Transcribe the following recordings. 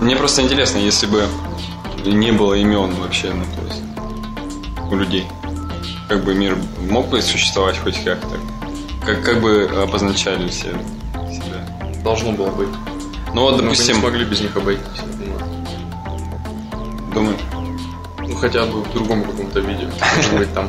Мне просто интересно, если бы не было имен вообще, ну, то есть, у людей. Как бы мир мог бы существовать хоть как-то? Как, как бы обозначали все себя? Должно было быть. Ну вот, Мы бы допустим, не смогли без них обойтись, я думаю. думаю, Ну, хотя бы в другом каком-то виде. Может быть, там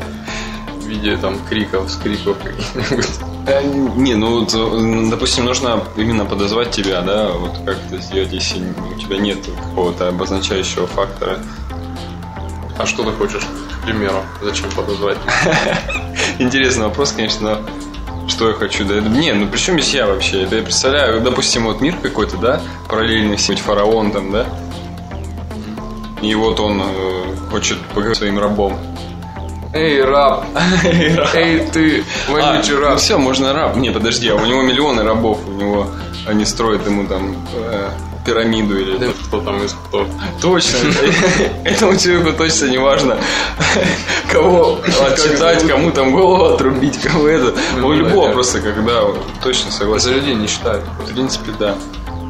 в виде там криков, скриков каких-нибудь. Э, Не, ну, э, допустим, нужно именно подозвать тебя, да, вот как это сделать, если у тебя нет какого-то обозначающего фактора. А что ты хочешь, к примеру? Зачем подозвать? Интересный вопрос, конечно, но что я хочу? Да, не, ну при чем здесь я вообще? Это я представляю, допустим, вот мир какой-то, да, параллельный, быть фараон там, да, и вот он э, хочет поговорить своим рабом. Эй, раб! Эй, ты, вонючий ну раб! все, можно раб. Не, подожди, а у него миллионы рабов, у него они строят ему там э, пирамиду или Да Кто там из кто? Точно. Этому человеку точно не важно, кого отчитать, кому там голову отрубить, кого это. Ну, У любого просто, когда вот, точно За согласен. людей не считают. В принципе, да.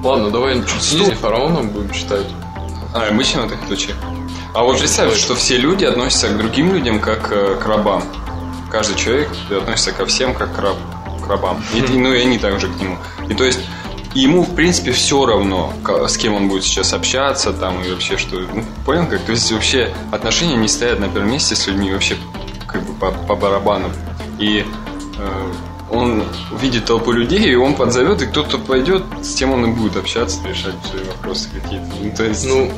Ладно, давай чуть снизу фараоном будем считать. А, обычно в таких случаях. А вот представь, что все люди относятся к другим людям как э, к рабам. Каждый человек относится ко всем как к, раб, к рабам. И, ну и они также к нему. И то есть ему, в принципе, все равно, с кем он будет сейчас общаться, там, и вообще, что... Ну, понял как? То есть вообще отношения не стоят на первом месте с людьми вообще как бы по, по барабану. И э, он видит толпу людей, и он подзовет, и кто-то пойдет, с тем он и будет общаться, решать свои вопросы какие-то. Ну, то есть... Ну,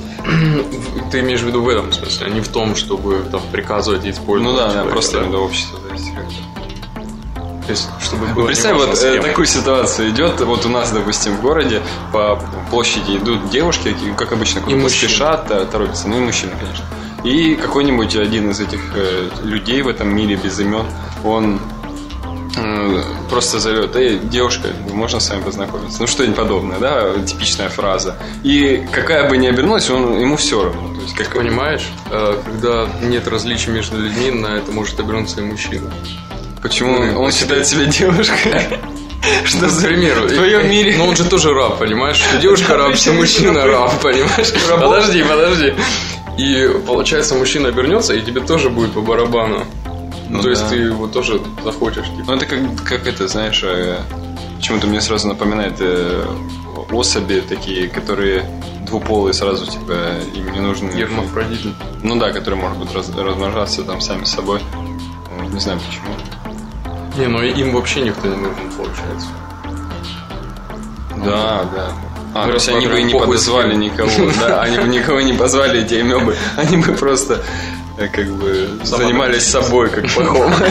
ты имеешь в виду в этом смысле, а не в том, чтобы там приказывать и использовать. Ну да, да, человека, просто да? общества зависит как-то. То есть, чтобы было Представь, вот э, такую ситуацию идет, вот у нас, допустим, в городе по площади идут девушки, как обычно, куда-то спешат, та- торопятся, ну и мужчины, конечно. И какой-нибудь один из этих э, людей в этом мире без имен, он просто зовет, эй, девушка, можно с вами познакомиться? Ну, что-нибудь подобное, да, типичная фраза. И какая бы ни обернулась, он, ему все равно. То есть, как, Понимаешь, э, когда нет различий между людьми, на это может обернуться и мужчина. почему Ну, он считает себя девушкой? Что за примеру, В твоем мире? Но он же тоже раб, понимаешь? Что девушка раб, что мужчина раб, понимаешь? Подожди, подожди. И получается, мужчина обернется, и тебе тоже будет по барабану. Ну То есть да. ты его тоже захочешь. типа. Ну, это как, как это, знаешь, э, почему-то мне сразу напоминает э, особи такие, которые двуполые сразу, типа, им не нужны... Гермафродит. Ну да, которые, быть, раз- размножаться там сами собой. Не знаю почему. Не, ну им вообще никто не нужен, получается. Да, да. А, Мы то есть они бы и не подозвали никого, да, они бы никого не позвали, эти амебы, они бы просто э, как бы занимались собой, как пахом.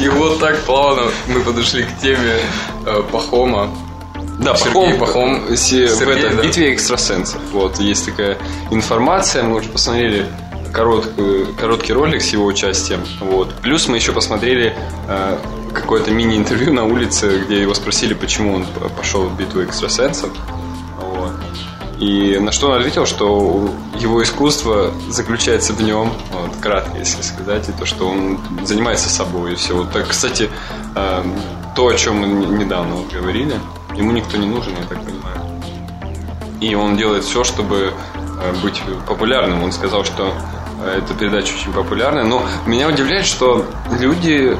И вот так плавно мы подошли к теме э, Пахома. Да, Сергей Пахом, Пахом. се- в этой да. битве экстрасенсов. Вот, есть такая информация, мы уже посмотрели короткую, короткий ролик с его участием. Вот. Плюс мы еще посмотрели э, какое-то мини-интервью на улице, где его спросили, почему он пошел в битву экстрасенсов. И на что он ответил, что его искусство заключается в нем, вот, кратко, если сказать, и то, что он занимается собой и все. Вот так, кстати, э, то, о чем мы недавно говорили, ему никто не нужен, я так понимаю. И он делает все, чтобы э, быть популярным. Он сказал, что э, эта передача очень популярная. Но меня удивляет, что люди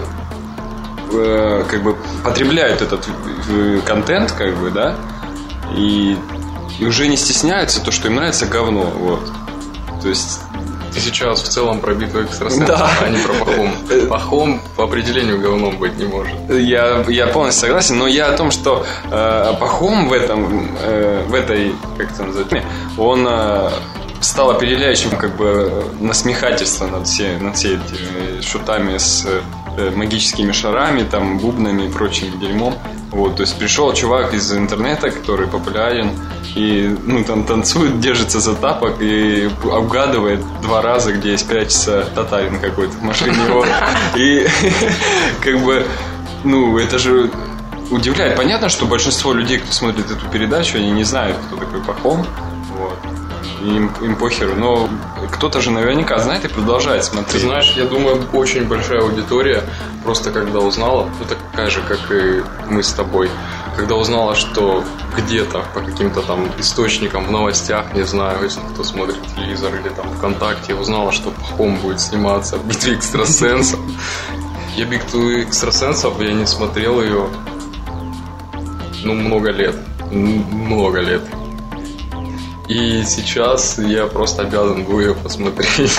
как бы потребляют этот контент, как бы, да, и, и уже не стесняются то, что им нравится говно, вот. То есть Ты сейчас в целом про битву экстрасенсов, Да. а не про Пахом. Пахом по определению говном быть не может. Я, я полностью согласен, но я о том, что э, Пахом в этом, э, в этой, как это называется, он э, стал определяющим как бы насмехательство над, все, над всеми этими шутами с э, магическими шарами, там, бубнами и прочим дерьмом. Вот, то есть пришел чувак из интернета, который популярен, и ну, там танцует, держится за тапок и обгадывает два раза, где есть прячется татарин какой-то в машине его. И как бы, ну, это же удивляет. Понятно, что большинство людей, кто смотрит эту передачу, они не знают, кто такой Пахом. Им, им похеру. Но кто-то же наверняка знает и продолжает Ты смотреть. знаешь, я думаю, очень большая аудитория просто когда узнала, ну такая же, как и мы с тобой, когда узнала, что где-то по каким-то там источникам в новостях, не знаю, если кто смотрит телевизор или там ВКонтакте, узнала, что Пахом будет сниматься в битве экстрасенсов. Я битву экстрасенсов, я не смотрел ее, ну, много лет. Много лет. И сейчас я просто обязан был ее посмотреть.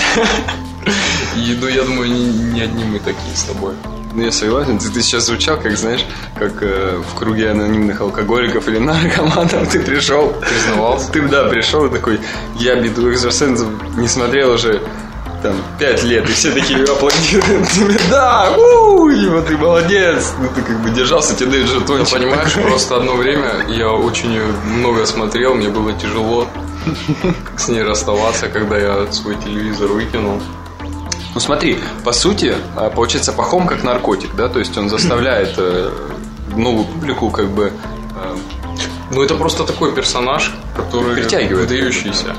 И, ну, я думаю, не, не одни мы такие с тобой. Ну, я согласен. Ты, ты сейчас звучал, как, знаешь, как э, в круге анонимных алкоголиков или наркоманов ты пришел. Признавался? Ты, да, пришел такой, я битву экстрасенсов не смотрел уже там пять лет, и все такие аплодируют тебе, да, у, и вот ты молодец, ну ты как бы держался, тебе дают жетончик. Ну, понимаешь, просто одно время я очень много смотрел, мне было тяжело с ней расставаться, когда я свой телевизор выкинул. Ну смотри, по сути, а, получается Пахом как наркотик, да, то есть он заставляет э, новую публику как бы... Э, ну это просто такой персонаж, который Притягивает. выдающийся,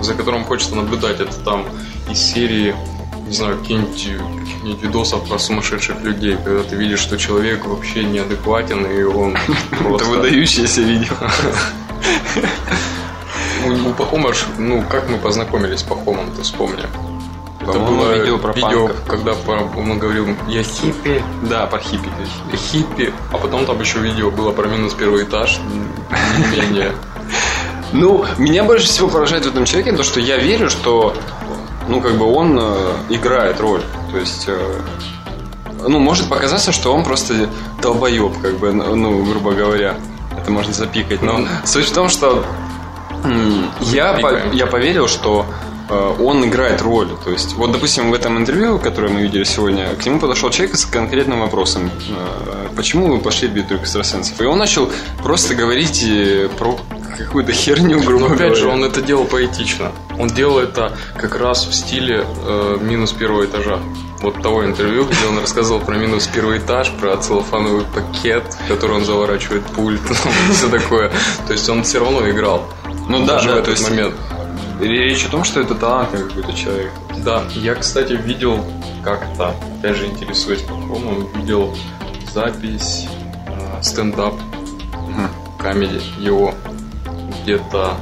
за которым хочется наблюдать. Это там из серии, не знаю, каких-нибудь каких-нибудь видосов про сумасшедших людей, когда ты видишь, что человек вообще неадекватен, и он Это просто... выдающееся видео. У, Пахома, ну, как мы познакомились с Пахомом, ты вспомни. Это было видео про панков. когда он говорил, я хиппи, Да, про хиппи. я хиппи, а потом там еще видео было про минус первый этаж, не менее. Ну, меня больше всего поражает в этом человеке то, что я верю, что, ну, как бы он э, играет роль. То есть, э, ну, может показаться, что он просто долбоеб, как бы, ну, грубо говоря. Это можно запикать. Но суть в том, что я, по- я поверил, что он играет роль. То есть, вот, допустим, в этом интервью, которое мы видели сегодня, к нему подошел человек с конкретным вопросом. э, Почему вы пошли в битву экстрасенсов? И он начал просто говорить э, про какую-то херню, грубо Но опять же, он это делал поэтично. Он делал это как раз в стиле э, минус первого этажа. Вот того интервью, где он рассказывал про минус первый этаж, про целлофановый пакет, в который он заворачивает пульт, и все такое. То есть он все равно играл. Ну да, Даже да, в то этот момент. Речь о том, что это талантливый какой-то человек. Да, я, кстати, видел как-то, опять же, интересуясь по-моему, видел запись э, стендап камеди его где-то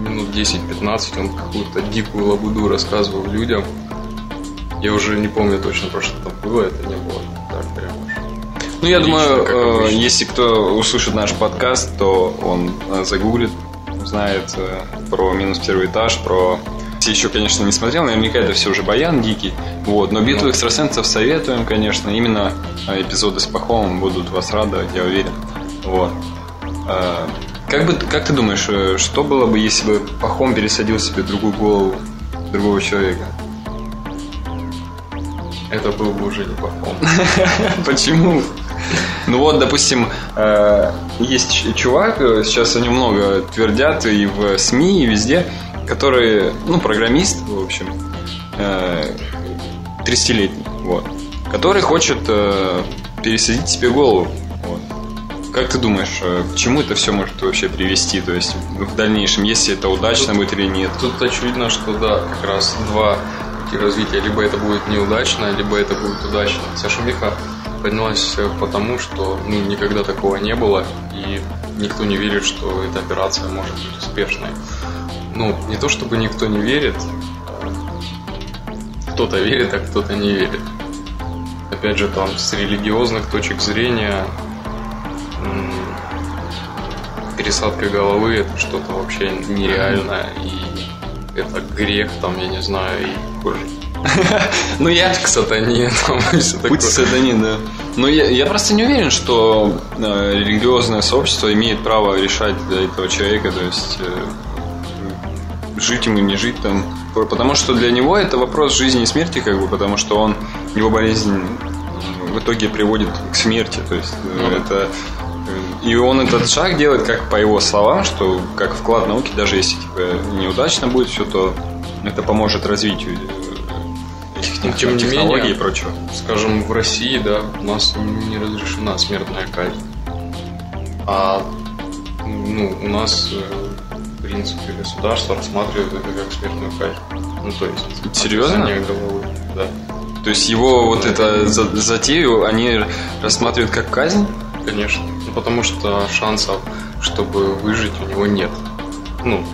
минут 10-15 он какую-то дикую лабуду рассказывал людям. Я уже не помню точно, про что там было, это не было так прям. Ну, я Лично, думаю, э, если кто услышит наш подкаст, то он э, загуглит, узнает э, про минус первый этаж, про... Все еще, конечно, не смотрел, наверняка это все уже баян дикий. Вот, но битву Ну. экстрасенсов советуем, конечно. Именно э, эпизоды с Пахомом будут вас радовать, я уверен. Вот. Э, Как, бы, как ты думаешь, что было бы, если бы Пахом пересадил себе другую голову другого человека? Это был бы уже не пахом. Почему? Ну вот, допустим, э, есть чувак, э, сейчас о нем много твердят и в СМИ, и везде, который, ну, программист, в общем, э, 30-летний, вот, который хочет э, пересадить себе голову. Вот. Как ты думаешь, э, к чему это все может вообще привести, то есть в дальнейшем, если это удачно будет или нет? Тут очевидно, что да, как раз два пути развития. Либо это будет неудачно, либо это будет удачно. Саша Миха поднялась потому, что ну, никогда такого не было, и никто не верит, что эта операция может быть успешной. Ну, не то чтобы никто не верит, кто-то верит, а кто-то не верит. Опять же, там с религиозных точек зрения пересадка головы это что-то вообще нереальное и это грех там, я не знаю, и хуже. Ну, я, К сатане. Путь сатани, да. Но я, я просто не уверен, что э, религиозное сообщество имеет право решать для этого человека, то есть э, жить ему, не жить там. Потому что для него это вопрос жизни и смерти, как бы, потому что он, его болезнь м, в итоге приводит к смерти. То есть э, Ну это э, и он этот шаг делает, как по его словам, что как вклад науки, даже если типа, неудачно будет все, то это поможет развитию этих Ну, тем не менее, и прочего. Скажем, в России, да, у нас не разрешена смертная казнь. А ну, у нас, э, в принципе, государство рассматривает это как смертную казнь. Ну, то есть... Серьезно? головы, да. То есть его вот это за- затею они рассматривают как казнь? Конечно. Ну, потому что шансов, чтобы выжить, у него нет. Ну,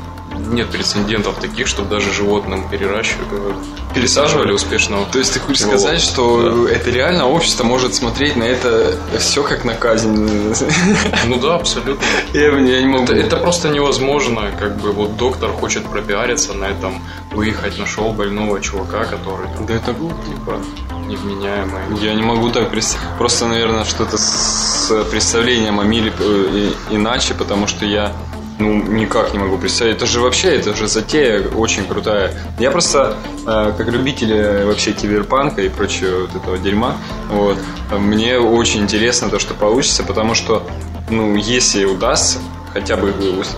нет прецедентов таких, чтобы даже животным переращивали, пересаживали успешного. То есть ты хочешь сказать, что да. это реально общество может смотреть на это все как на казнь? Ну да, абсолютно. Я, я не могу. Это, это просто невозможно. Как бы вот доктор хочет пропиариться на этом, выехать, нашел больного чувака, который да это глупо. Типа, невменяемый. Я не могу так представить. Просто, наверное, что-то с представлением о мире э, иначе, потому что я ну, никак не могу представить. Это же вообще, это же затея очень крутая. Я просто, э, как любитель вообще киберпанка и прочего вот этого дерьма, вот, мне очень интересно то, что получится, потому что, ну, если удастся, хотя бы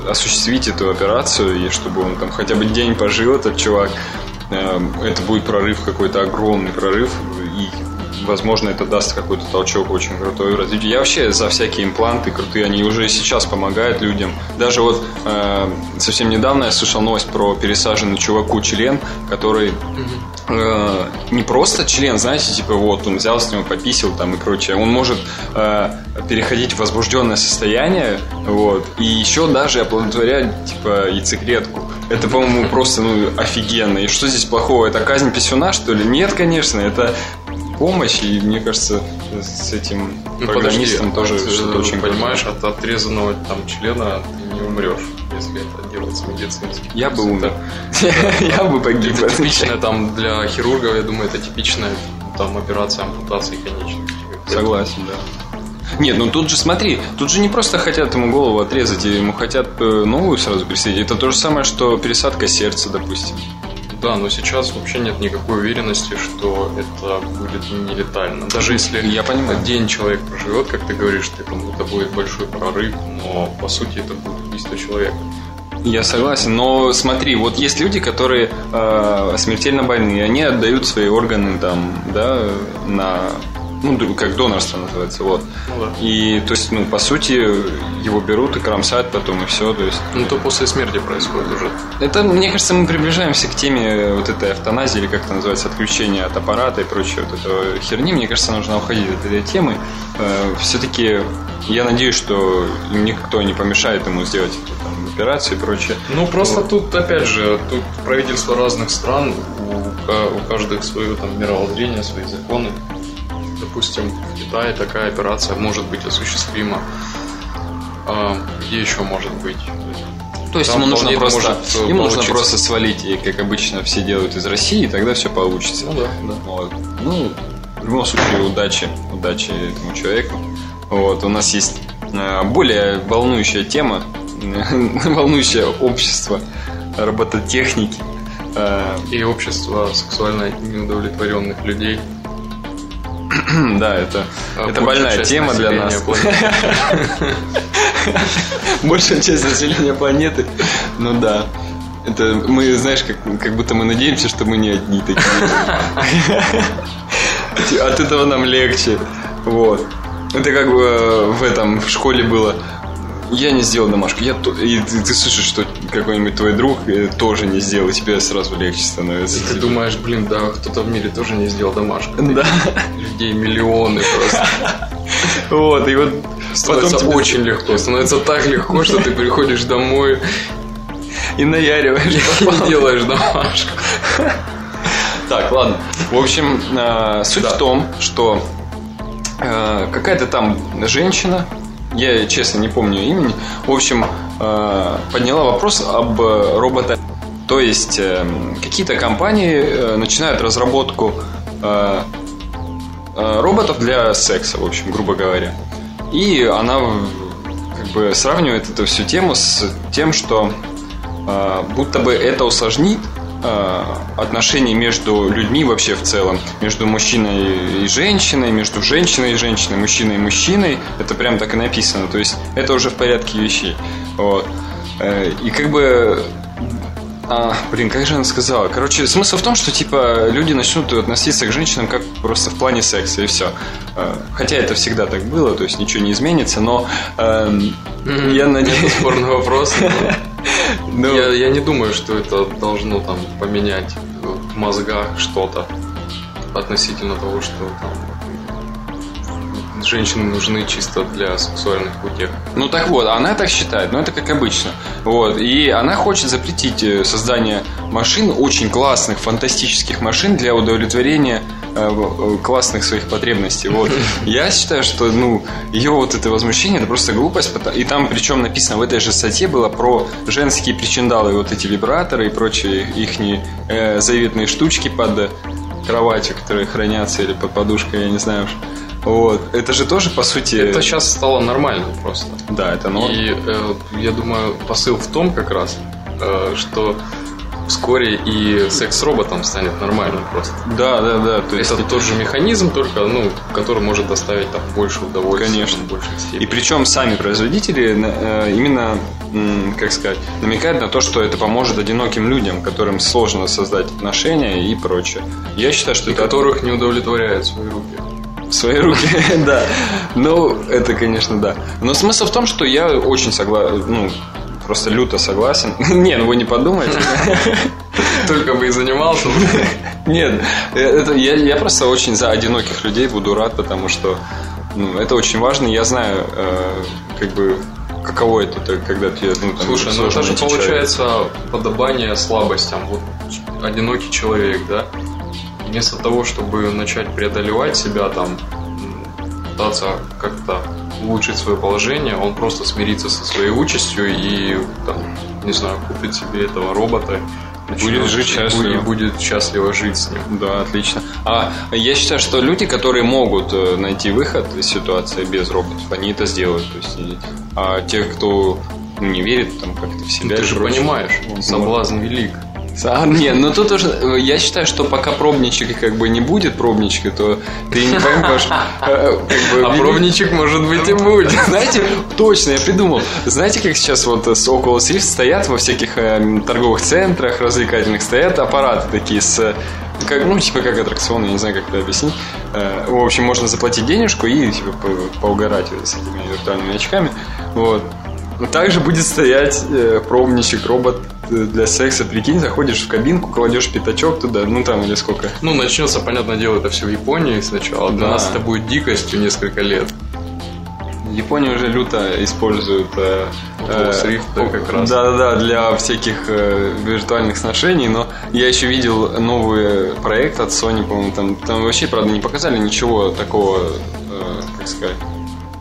осуществить эту операцию, и чтобы он там хотя бы день пожил, этот чувак, э, это будет прорыв какой-то огромный прорыв, возможно, это даст какой-то толчок очень крутой развитию. Я вообще за всякие импланты крутые, они уже сейчас помогают людям. Даже вот э, совсем недавно я слышал новость про пересаженный чуваку член, который э, не просто член, знаете, типа вот он взял с него, пописил там и прочее. Он может э, переходить в возбужденное состояние, вот, и еще даже оплодотворять типа яйцеклетку. Это, по-моему, просто ну, офигенно. И что здесь плохого? Это казнь писюна, что ли? Нет, конечно. Это помощь, и мне кажется, с этим ну, программистом подожди, тоже от, что-то очень Понимаешь, от отрезанного там члена ты не умрешь, если это делается медицински. Я бы умер. Я бы погиб. Это типичная там для хирургов, я думаю, это типичная там операция ампутации конечностей. Согласен, да. Нет, ну тут же смотри, тут же не просто хотят ему голову отрезать, ему хотят э, новую сразу присоединить. Это то же самое, что пересадка сердца, допустим. Да, но сейчас вообще нет никакой уверенности, что это будет не летально. Даже если я понимаю. день человек проживет, как ты говоришь, ты там это будет большой прорыв, но по сути это будет убийство человека. Я согласен, но смотри, вот есть люди, которые э, смертельно больны, и они отдают свои органы там, да, на ну, как донорство называется, вот. Ну, да. И, то есть, ну, по сути, его берут и кромсают потом, и все, то есть... Ну, то после смерти происходит уже. Это, мне кажется, мы приближаемся к теме вот этой эвтаназии, или как это называется, отключения от аппарата и прочее вот этого херни. Мне кажется, нужно уходить от этой темы. Э, Все-таки я надеюсь, что никто не помешает ему сделать эту там, операцию и прочее. Ну, просто вот. тут, опять же, тут правительства разных стран, у, у каждых свое там мировоззрение, свои законы допустим, в Китае такая операция может быть осуществима. А где еще может быть? То есть Там ему нужно просто, может ему нужно просто свалить, и как обычно все делают из России, и тогда все получится. Ну да, да. Вот. Ну, в любом случае, удачи, удачи этому человеку. Вот, у нас есть э, более волнующая тема, волнующее общество робототехники. Э, и общество сексуально неудовлетворенных людей. Да, это, а это больная тема для нас. Большая часть населения планеты. Ну да. Это мы, знаешь, как, как будто мы надеемся, что мы не одни такие. От этого нам легче. Вот. Это как бы э, в этом в школе было я не сделал домашку. Я то... И ты, ты слышишь, что какой-нибудь твой друг э, тоже не сделал, и тебе сразу легче становится. И ты думаешь, блин, да, кто-то в мире тоже не сделал домашку. Да. Людей миллионы просто. Вот, и вот становится тебе... очень легко. Становится так легко, что ты приходишь домой и наяриваешь. И делаешь домашку. Так, ладно. В общем, э, суть в том, что э, какая-то там женщина я, честно, не помню имени. В общем, э, подняла вопрос об робота. То есть, э, какие-то компании э, начинают разработку роботов для секса, в общем, грубо говоря. И она как бы сравнивает эту всю тему с тем, что будто бы это усложнит Э, отношений между людьми вообще в целом, между мужчиной и женщиной, между женщиной и женщиной, мужчиной и мужчиной, это прям так и написано, то есть это уже в порядке вещей. Вот. Э, и как бы а, блин, как же она сказала? Короче, смысл в том, что типа люди начнут относиться к женщинам как просто в плане секса и все. Э, хотя это всегда так было, то есть ничего не изменится, но эм, я надеюсь. Спорный вопрос. Ну, я, я не думаю, что это должно там поменять в мозгах что-то относительно того, что там женщины нужны чисто для сексуальных утех. Ну так вот, она так считает, но это как обычно. Вот. И она хочет запретить э, создание машин, очень классных, фантастических машин для удовлетворения э, э, классных своих потребностей. Вот. Я считаю, что ну, ее вот это возмущение, это просто глупость. И там причем написано в этой же статье было про женские причиндалы, вот эти вибраторы и прочие их э, заветные штучки под кроватью, которые хранятся, или под подушкой, я не знаю уж. Вот. Это же тоже, по сути... Это сейчас стало нормальным просто. Да, это норм. И э, я думаю, посыл в том как раз, э, что вскоре и секс с роботом станет нормальным просто. Да, да, да. То есть это тот же механизм, только, ну, который может доставить там больше удовольствия. Конечно. Больше и причем сами производители э, именно, как сказать, намекают на то, что это поможет одиноким людям, которым сложно создать отношения и прочее. Я считаю, что и это... которых не удовлетворяют свои руки в свои руки, да. Ну, это, конечно, да. Но смысл в том, что я очень согласен, ну, просто люто согласен. Не, ну вы не подумайте. Только бы и занимался. Нет, это, я, я просто очень за одиноких людей буду рад, потому что ну, это очень важно. Я знаю, э, как бы, каково это, когда тебе... Ну, там, Слушай, ну это же получается человек. подобание слабостям. Вот одинокий человек, да? Вместо того, чтобы начать преодолевать себя, там, пытаться как-то улучшить свое положение, он просто смирится со своей участью и, там, не знаю, купит себе этого робота будет жить счастливо. И будет счастливо жить с ним. Да, отлично. А я считаю, что люди, которые могут э, найти выход из ситуации без роботов, они это сделают. То есть, а те, кто не верит там как-то в себя. Ну, ты же прочее, понимаешь, соблазн велик. А, не, ну тут уже, э, я считаю, что пока пробничек как бы не будет пробничка, то ты не поймешь. Э, как бы, а пробничек может быть и будет. Знаете, точно, я придумал. Знаете, как сейчас вот с около Rift стоят во всяких э, торговых центрах развлекательных стоят аппараты такие с как, ну, типа как аттракцион, я не знаю, как это объяснить. В общем, можно заплатить денежку и типа поугарать с этими виртуальными очками. Вот. Также будет стоять э, пробничек, робот для секса. Прикинь, заходишь в кабинку, кладешь пятачок туда, ну там или сколько. Ну, начнется, понятное дело, это все в Японии сначала. Для да. нас это будет дикостью несколько лет. Япония уже люто использует э, э, как раз. Да, да, да, для всяких э, виртуальных сношений, но я еще видел новый проект от Sony, по-моему, там, там вообще, правда, не показали ничего такого, э, как сказать,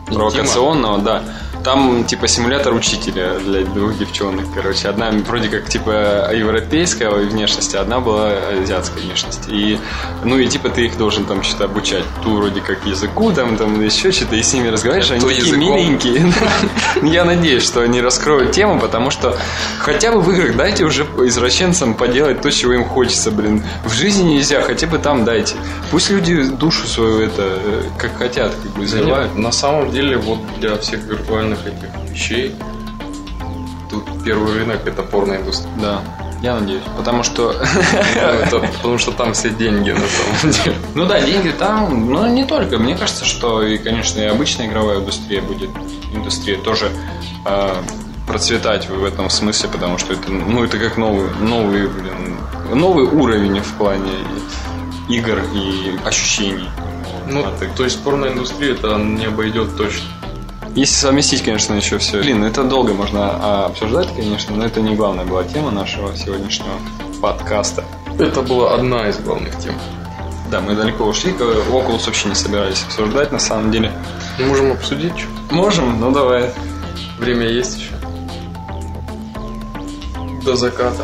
провокационного, да. Там типа симулятор учителя для двух девчонок, короче. Одна вроде как типа европейская внешности, одна была азиатской внешности. И, ну и типа ты их должен там что-то обучать. Ту вроде как языку, там, там еще что-то, и с ними разговариваешь, они такие языком. миленькие. Я надеюсь, что они раскроют тему, потому что хотя бы в играх дайте уже извращенцам поделать то, чего им хочется, блин. В жизни нельзя, хотя бы там дайте. Пусть люди душу свою это э, как хотят, как бы изливают. На самом деле, вот для всех виртуальных этих вещей. Тут первый рынок это порноиндустрия. Да. Я надеюсь. Потому что... Ну, потому что там все деньги на самом деле. Ну да, деньги там, но не только. Мне кажется, что и, конечно, и обычная игровая индустрия будет, индустрия тоже э, процветать в этом смысле, потому что это, ну, это как новый, новый, блин, новый уровень в плане игр и ощущений. Ну, то есть порноиндустрия это не обойдет точно. Если совместить, конечно, еще все. Блин, это долго можно а, обсуждать, конечно, но это не главная была тема нашего сегодняшнего подкаста. Это была одна из главных тем. Да, мы далеко ушли, Oculus вообще не собирались обсуждать, на самом деле. Можем обсудить? Можем, ну давай. Время есть еще. До заката.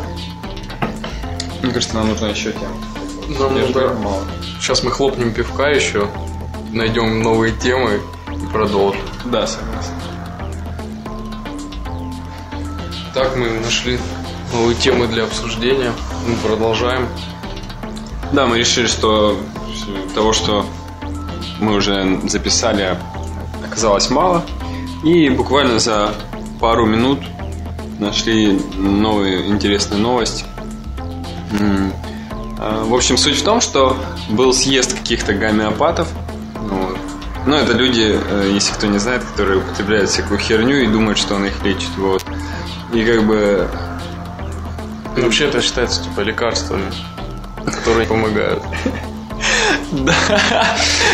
Мне кажется, нам нужна еще тема. Нам нужно... Мало. Сейчас мы хлопнем пивка еще, найдем новые темы и продолжим. Да, согласен. Так, мы нашли новые темы для обсуждения. Мы продолжаем. Да, мы решили, что того, что мы уже записали, оказалось мало. И буквально за пару минут нашли новые интересные новости. А, в общем, суть в том, что был съезд каких-то гомеопатов – ну, это люди, э, если кто не знает, которые употребляют всякую херню и думают, что он их лечит. Вот. И как бы... Вообще это считается типа лекарствами, которые помогают. Да,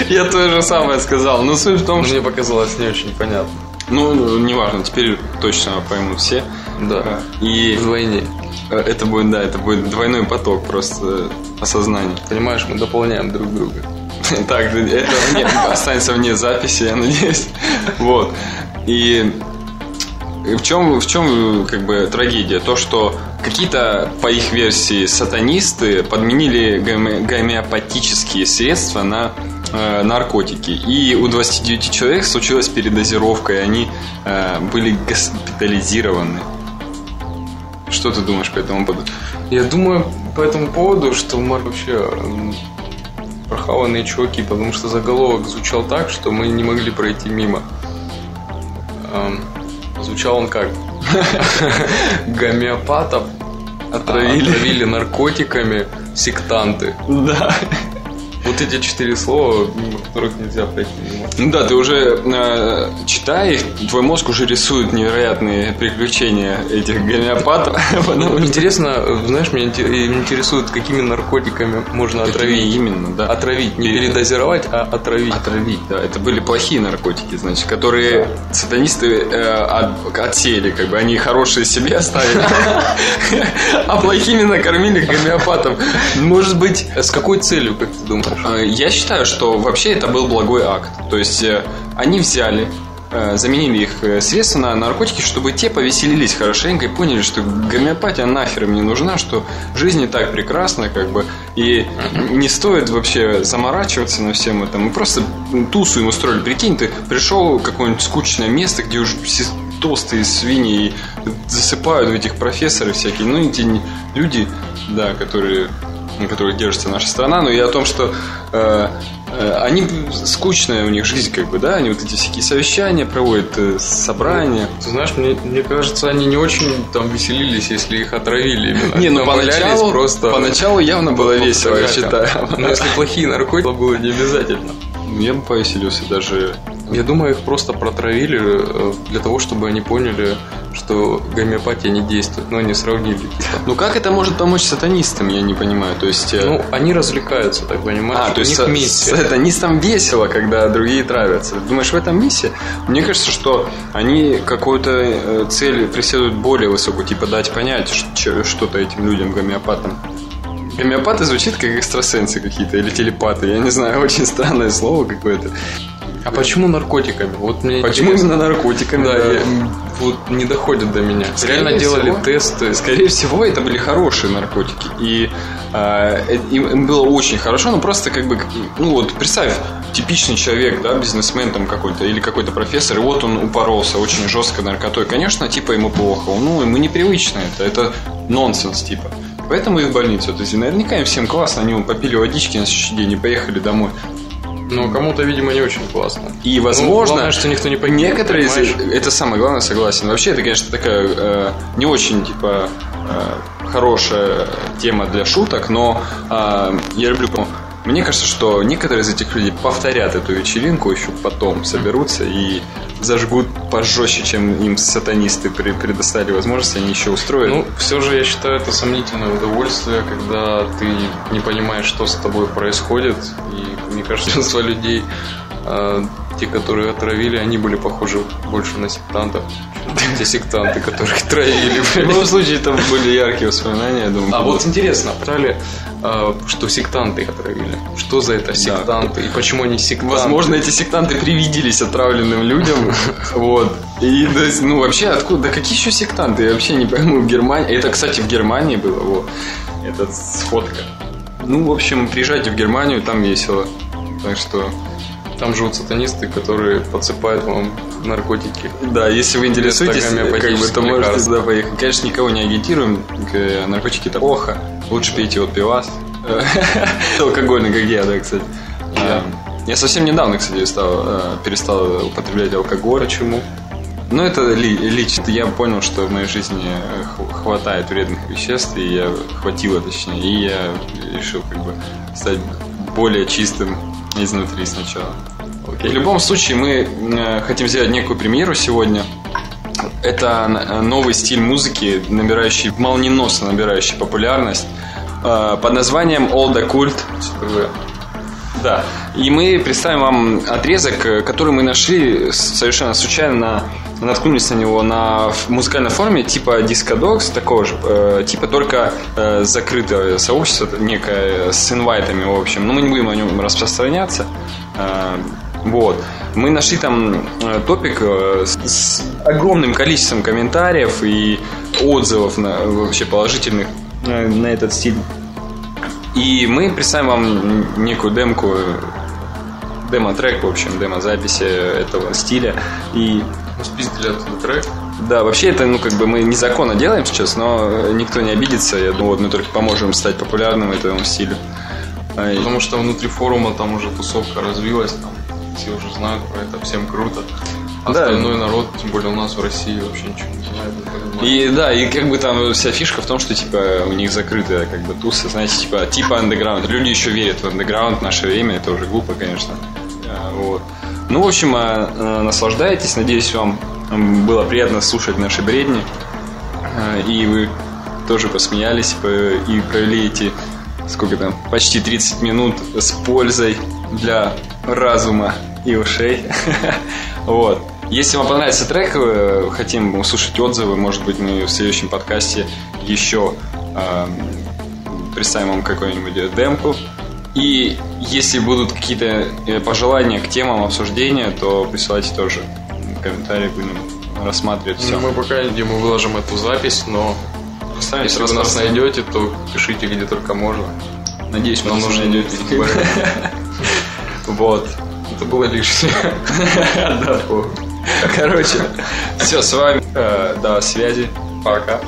я то же самое сказал. Но суть в том, что... Мне показалось не очень понятно. Ну, неважно, теперь точно поймут все. Да. И Вдвойне. э, это будет, да, это будет двойной поток просто осознания. Понимаешь, мы дополняем друг друга. Так, это останется вне записи, я надеюсь. Вот. И в чем, в чем как бы трагедия? То, что какие-то, по их версии, сатанисты подменили гоме- гомеопатические средства на э, наркотики. И у 29 человек случилась передозировка, и они э, были госпитализированы. Что ты думаешь по этому поводу? Я думаю по этому поводу, что Марк вообще прохаванные чуваки, потому что заголовок звучал так, что мы не могли пройти мимо. Эм, Звучал он как? Гомеопатов Отравили. наркотиками сектанты. Да. Вот эти четыре слова, мимо которых нельзя пройти. Ну да, ты уже э, читая их, твой мозг уже рисует невероятные приключения этих гомеопатов. что- Интересно, знаешь, меня инте- интересует, какими наркотиками можно отравить. именно, да. Отравить, не Перед- передозировать, а отравить. Отравить, да. Это были плохие наркотики, значит, которые сатанисты э, от- отсеяли, как бы они хорошие себе оставили, а плохими накормили гомеопатов. Может быть, С какой целью, как ты думаешь? Э, Я считаю, что вообще это был благой акт. То есть э, они взяли, э, заменили их средства на наркотики, чтобы те повеселились хорошенько и поняли, что гомеопатия нахер им не нужна, что жизнь не так прекрасна, как бы, и не стоит вообще заморачиваться на всем этом. Мы просто тусу им устроили. Прикинь, ты пришел в какое-нибудь скучное место, где уже все толстые свиньи и засыпают в этих профессоры всякие. Ну, эти люди, да, которые на которых держится наша страна, но и о том, что э, э, они скучная у них жизнь, как бы, да, они вот эти всякие совещания проводят, э, собрания. Ты знаешь, мне, мне кажется, они не очень там веселились, если их отравили именно. Не, ну поначалу, просто поначалу явно было весело, я считаю. Но если плохие наркотики, было не обязательно. Я бы повеселился даже. Я думаю, их просто протравили э, для того, чтобы они поняли, что гомеопатия не действует, но они сравнили. Ну как это может помочь сатанистам, я не понимаю. То есть. э, Ну, они развлекаются, так понимаешь? А, то У есть них са- сатанистам весело, когда другие травятся. Думаешь, в этом миссия? Мне кажется, что они какую-то э, цель преследуют более высокую, типа дать понять что-то этим людям, гомеопатам. Гомеопаты звучит как экстрасенсы какие-то или телепаты. Я не знаю, очень странное слово какое-то. А почему наркотиками? Вот мне Почему интересно. именно наркотиками? Да, да? я- вот не доходит до меня. Скорее Реально делали всего. тесты. Скорее всего, это были хорошие наркотики. И а, э, им, им было очень хорошо, но просто как бы, ну вот представь, типичный человек, да, бизнесмен там какой-то или какой-то профессор, и вот он упоролся очень жестко наркотой. Конечно, типа ему плохо, ну ему непривычно это, это нонсенс типа. Поэтому и в больницу. То есть наверняка им всем классно, они попили водички на следующий день и поехали домой. Но кому-то, видимо, не очень классно. И возможно, главное, что никто не погиб, некоторые из это самое главное, согласен. Вообще, это, конечно, такая э, не очень типа э, хорошая тема для шуток, но э, я люблю. Ну, Мне кажется, что некоторые из этих людей повторят эту вечеринку еще потом, соберутся и зажгут пожестче, чем им сатанисты предоставили возможность, они еще устроят. Ну, все же я считаю это сомнительное удовольствие, когда ты не понимаешь, что с тобой происходит. И мне кажется, большинство людей, э, те, которые отравили, они были похожи больше на сектантов, чем те сектанты, которых травили. в любом случае, там были яркие воспоминания, я думаю. А вот интересно, э, что сектанты их отравили? Что за это сектанты? И почему они сектанты? Возможно, эти сектанты привиделись отравленным людям. Вот. И, ну, вообще, откуда? Да какие еще сектанты? Я вообще не пойму. В Германии... Это, кстати, в Германии было. Вот. Это сходка. Ну, в общем, приезжайте в Германию, там весело. Так что... Там живут сатанисты, которые подсыпают вам наркотики. Да, если вы интересуетесь, Вместо как бы, то можете сюда поехать. Конечно, никого не агитируем. К- Наркотики это плохо. Лучше пейте вот пивас. Алкогольный, как я, да, кстати. А, Я совсем недавно, кстати, стал, э, перестал употреблять алкоголь. Почему? Ну, это ли- лично. Я понял, что в моей жизни э, хватает вредных веществ, и я хватило, точнее, и я решил как бы стать более чистым изнутри сначала. В любом случае, мы э, хотим сделать некую премьеру сегодня. Это новый стиль музыки, набирающий, молниеносно набирающий популярность, э, под названием Occult. ЧТВ. Да. И мы представим вам отрезок, э, который мы нашли совершенно случайно на наткнулись на него на музыкальном форуме типа Discodogs, такого же, э, типа только э, закрытое сообщество, некое с инвайтами, в общем. Но мы не будем о нем распространяться. Э, вот. Мы нашли там э, топик э, с, с огромным количеством комментариев и отзывов на, вообще положительных на, этот стиль. И мы представим вам некую демку, демо-трек, в общем, демо-записи этого стиля. И спиздили этот трек. Да, вообще это, ну, как бы мы незаконно делаем сейчас, но никто не обидится. Я думаю, вот мы только поможем стать популярным этому стилю. Потому что внутри форума там уже тусовка развилась, там все уже знают про это, всем круто. А да. Остальной народ, тем более у нас в России, вообще ничего не знает. И да, и как бы там вся фишка в том, что типа у них закрытая как бы тусы, знаете, типа типа андеграунд. Люди еще верят в андеграунд в наше время, это уже глупо, конечно. А, вот. Ну, в общем, а, а, наслаждайтесь. Надеюсь, вам было приятно слушать наши бредни. И вы тоже посмеялись и провели эти, сколько там, почти 30 минут с пользой для разума и ушей. Вот. Если вам понравится трек, хотим услышать отзывы, может быть, мы в следующем подкасте еще э, представим вам какую-нибудь демку. И если будут какие-то э, пожелания к темам обсуждения, то присылайте тоже комментарии, будем рассматривать все. Ну, мы пока где мы выложим эту запись, но Постараемся если вы нас найдете, то пишите где только можно. Надеюсь, вы нас найдете. Вот. Это было лишнее. Короче, все, с вами э, до связи. Пока.